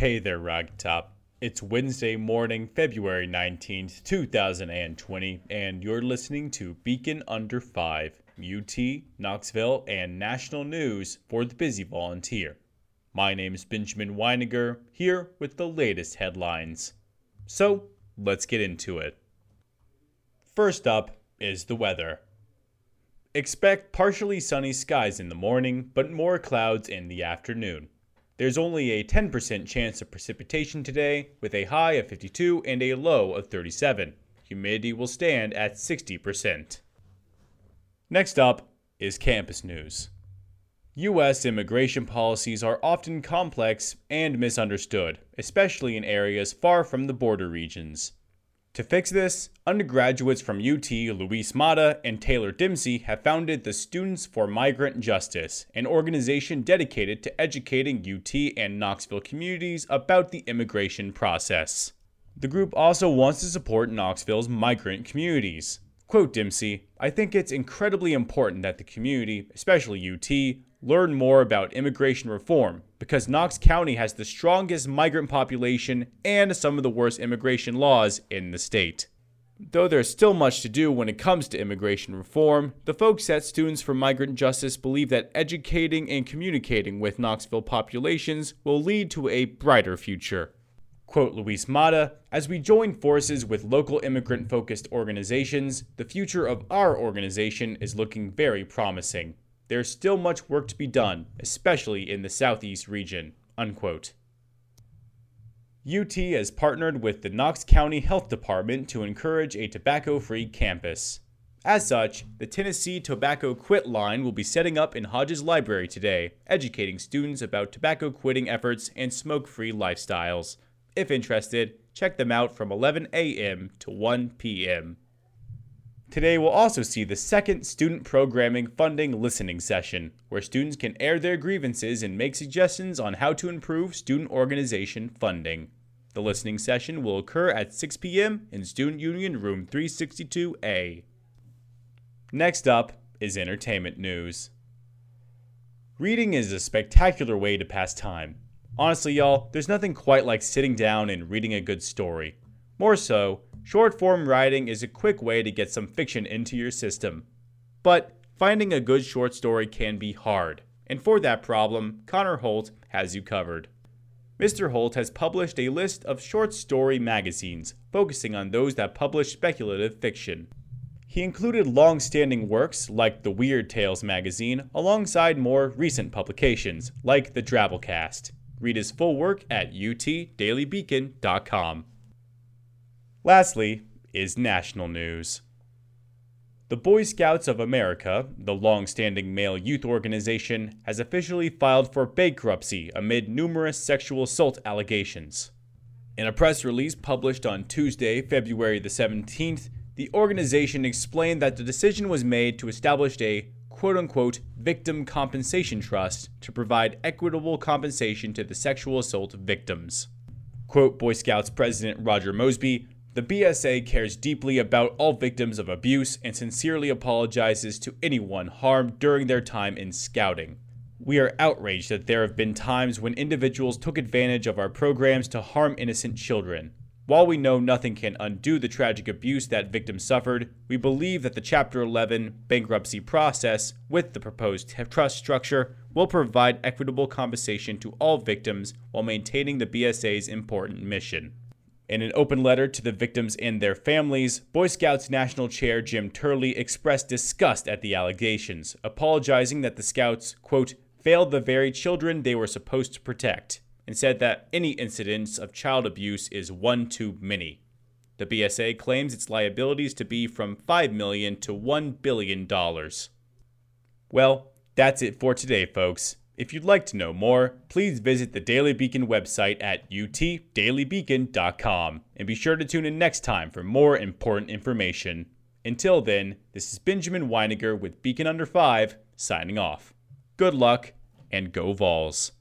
Hey there, Rocky Top. It's Wednesday morning, February 19th, 2020, and you're listening to Beacon Under 5, UT, Knoxville, and national news for the busy volunteer. My name is Benjamin Weiniger, here with the latest headlines. So, let's get into it. First up is the weather. Expect partially sunny skies in the morning, but more clouds in the afternoon. There's only a 10% chance of precipitation today, with a high of 52 and a low of 37. Humidity will stand at 60%. Next up is campus news. U.S. immigration policies are often complex and misunderstood, especially in areas far from the border regions. To fix this, undergraduates from UT Luis Mata and Taylor Dempsey have founded the Students for Migrant Justice, an organization dedicated to educating UT and Knoxville communities about the immigration process. The group also wants to support Knoxville's migrant communities. Quote Dempsey, I think it's incredibly important that the community, especially UT, learn more about immigration reform because Knox County has the strongest migrant population and some of the worst immigration laws in the state. Though there's still much to do when it comes to immigration reform, the folks at Students for Migrant Justice believe that educating and communicating with Knoxville populations will lead to a brighter future. Quote Luis Mata As we join forces with local immigrant focused organizations, the future of our organization is looking very promising there's still much work to be done, especially in the southeast region. Unquote. UT has partnered with the Knox County Health Department to encourage a tobacco free campus. As such, the Tennessee Tobacco Quit line will be setting up in Hodges Library today, educating students about tobacco quitting efforts and smoke free lifestyles. If interested, check them out from 11 a.m. to 1 p.m. Today, we'll also see the second Student Programming Funding Listening Session, where students can air their grievances and make suggestions on how to improve student organization funding. The listening session will occur at 6 p.m. in Student Union Room 362A. Next up is entertainment news. Reading is a spectacular way to pass time. Honestly, y'all, there's nothing quite like sitting down and reading a good story. More so, Short form writing is a quick way to get some fiction into your system. But finding a good short story can be hard, and for that problem, Connor Holt has you covered. Mr. Holt has published a list of short story magazines, focusing on those that publish speculative fiction. He included long standing works like the Weird Tales magazine, alongside more recent publications like the Drabblecast. Read his full work at utdailybeacon.com. Lastly, is national news. The Boy Scouts of America, the long standing male youth organization, has officially filed for bankruptcy amid numerous sexual assault allegations. In a press release published on Tuesday, February the 17th, the organization explained that the decision was made to establish a quote unquote victim compensation trust to provide equitable compensation to the sexual assault victims. Quote Boy Scouts President Roger Mosby the BSA cares deeply about all victims of abuse and sincerely apologizes to anyone harmed during their time in scouting. We are outraged that there have been times when individuals took advantage of our programs to harm innocent children. While we know nothing can undo the tragic abuse that victims suffered, we believe that the Chapter 11 bankruptcy process, with the proposed trust structure, will provide equitable compensation to all victims while maintaining the BSA's important mission. In an open letter to the victims and their families, Boy Scouts National Chair Jim Turley expressed disgust at the allegations, apologizing that the Scouts, quote, failed the very children they were supposed to protect, and said that any incidence of child abuse is one too many. The BSA claims its liabilities to be from 5 million to $1 billion. Well, that's it for today, folks. If you'd like to know more, please visit the Daily Beacon website at utdailybeacon.com and be sure to tune in next time for more important information. Until then, this is Benjamin Weiniger with Beacon Under 5 signing off. Good luck and go Vols.